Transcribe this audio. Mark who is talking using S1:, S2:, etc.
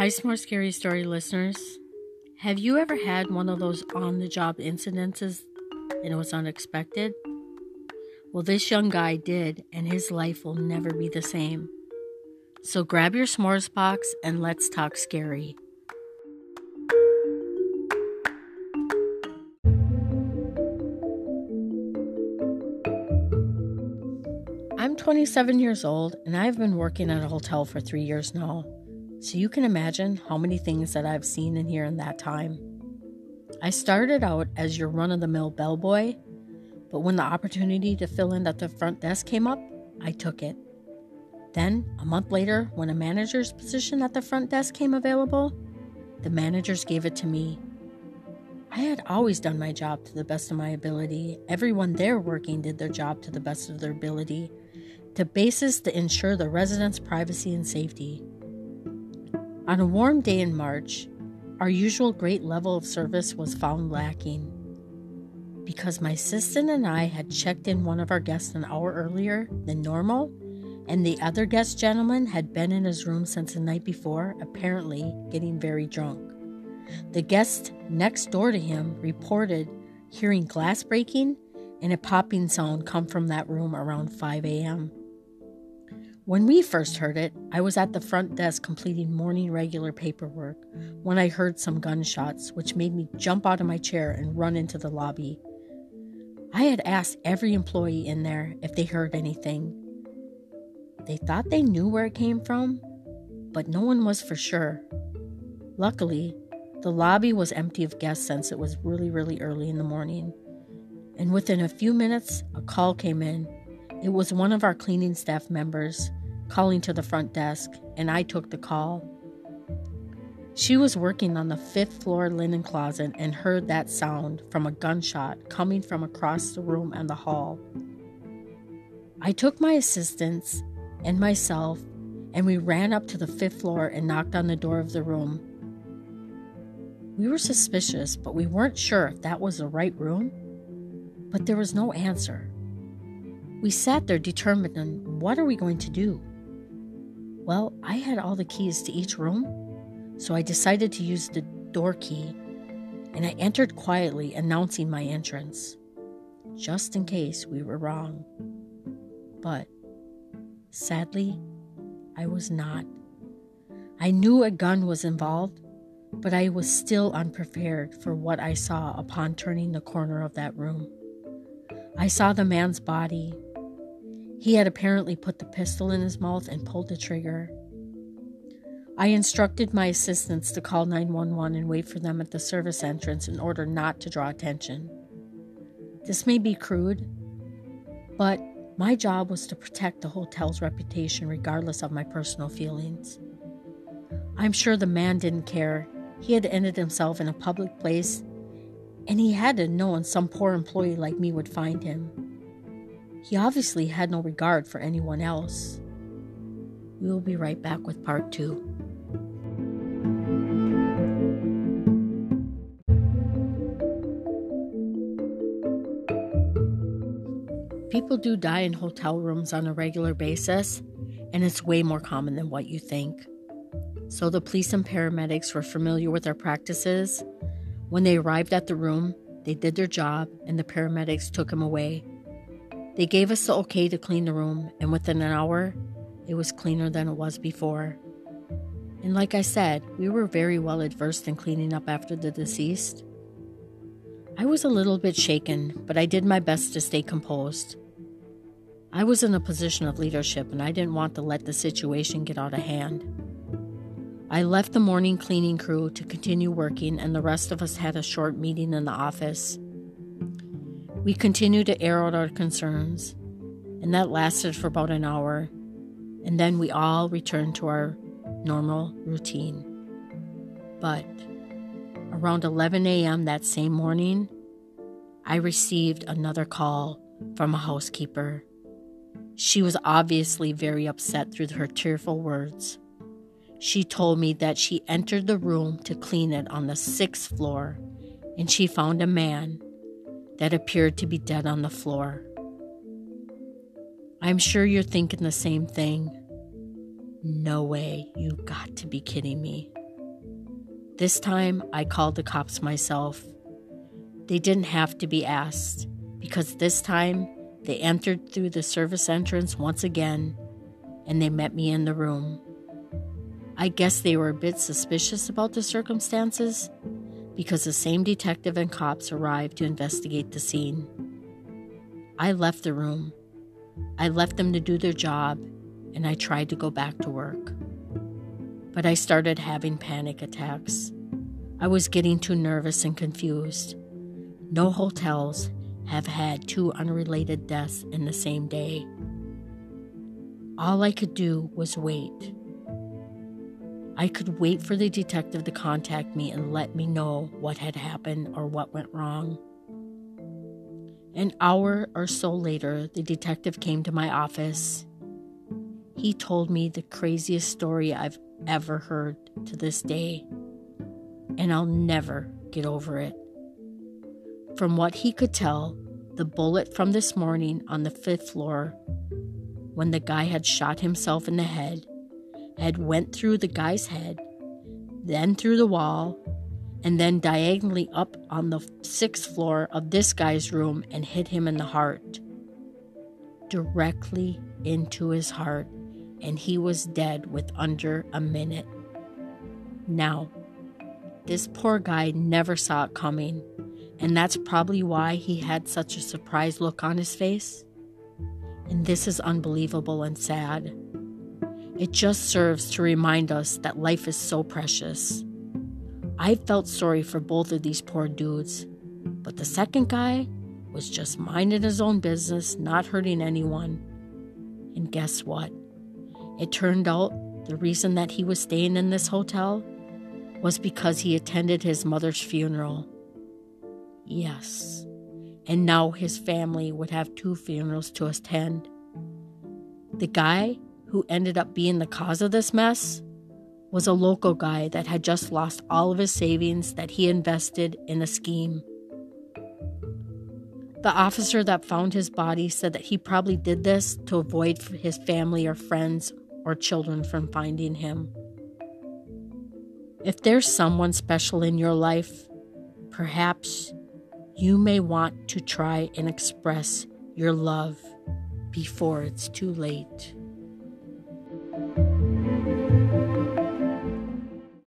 S1: Hi, Smart Scary Story listeners. Have you ever had one of those on the job incidences and it was unexpected? Well, this young guy did, and his life will never be the same. So grab your s'mores box and let's talk scary. I'm 27 years old and I've been working at a hotel for three years now. So you can imagine how many things that I've seen in here in that time. I started out as your run of the mill bellboy, but when the opportunity to fill in at the front desk came up, I took it. Then, a month later, when a manager's position at the front desk came available, the managers gave it to me. I had always done my job to the best of my ability. Everyone there working did their job to the best of their ability, to basis to ensure the residents' privacy and safety. On a warm day in March, our usual great level of service was found lacking. Because my assistant and I had checked in one of our guests an hour earlier than normal, and the other guest gentleman had been in his room since the night before, apparently getting very drunk. The guest next door to him reported hearing glass breaking and a popping sound come from that room around 5 a.m. When we first heard it, I was at the front desk completing morning regular paperwork when I heard some gunshots, which made me jump out of my chair and run into the lobby. I had asked every employee in there if they heard anything. They thought they knew where it came from, but no one was for sure. Luckily, the lobby was empty of guests since it was really, really early in the morning. And within a few minutes, a call came in. It was one of our cleaning staff members calling to the front desk, and I took the call. She was working on the fifth floor linen closet and heard that sound from a gunshot coming from across the room and the hall. I took my assistants and myself, and we ran up to the fifth floor and knocked on the door of the room. We were suspicious, but we weren't sure if that was the right room. But there was no answer. We sat there determined on what are we going to do? Well, I had all the keys to each room, so I decided to use the door key, and I entered quietly, announcing my entrance, just in case we were wrong. But sadly, I was not. I knew a gun was involved, but I was still unprepared for what I saw upon turning the corner of that room. I saw the man's body he had apparently put the pistol in his mouth and pulled the trigger. I instructed my assistants to call 911 and wait for them at the service entrance in order not to draw attention. This may be crude, but my job was to protect the hotel's reputation regardless of my personal feelings. I'm sure the man didn't care. He had ended himself in a public place, and he had to know some poor employee like me would find him. He obviously had no regard for anyone else. We will be right back with part two. People do die in hotel rooms on a regular basis, and it's way more common than what you think. So the police and paramedics were familiar with our practices. When they arrived at the room, they did their job, and the paramedics took him away they gave us the okay to clean the room, and within an hour, it was cleaner than it was before. And like I said, we were very well adversed in cleaning up after the deceased. I was a little bit shaken, but I did my best to stay composed. I was in a position of leadership and I didn't want to let the situation get out of hand. I left the morning cleaning crew to continue working, and the rest of us had a short meeting in the office. We continued to air out our concerns, and that lasted for about an hour, and then we all returned to our normal routine. But around 11 a.m. that same morning, I received another call from a housekeeper. She was obviously very upset through her tearful words. She told me that she entered the room to clean it on the sixth floor and she found a man that appeared to be dead on the floor. I'm sure you're thinking the same thing. No way, you got to be kidding me. This time, I called the cops myself. They didn't have to be asked, because this time they entered through the service entrance once again and they met me in the room. I guess they were a bit suspicious about the circumstances because the same detective and cops arrived to investigate the scene. I left the room. I left them to do their job and I tried to go back to work. But I started having panic attacks. I was getting too nervous and confused. No hotels have had two unrelated deaths in the same day. All I could do was wait. I could wait for the detective to contact me and let me know what had happened or what went wrong. An hour or so later, the detective came to my office. He told me the craziest story I've ever heard to this day, and I'll never get over it. From what he could tell, the bullet from this morning on the fifth floor, when the guy had shot himself in the head, had went through the guy's head, then through the wall, and then diagonally up on the sixth floor of this guy's room and hit him in the heart. Directly into his heart, and he was dead with under a minute. Now, this poor guy never saw it coming and that's probably why he had such a surprised look on his face. And this is unbelievable and sad. It just serves to remind us that life is so precious. I felt sorry for both of these poor dudes, but the second guy was just minding his own business, not hurting anyone. And guess what? It turned out the reason that he was staying in this hotel was because he attended his mother's funeral. Yes. And now his family would have two funerals to attend. The guy who ended up being the cause of this mess was a local guy that had just lost all of his savings that he invested in a scheme. The officer that found his body said that he probably did this to avoid his family or friends or children from finding him. If there's someone special in your life, perhaps you may want to try and express your love before it's too late.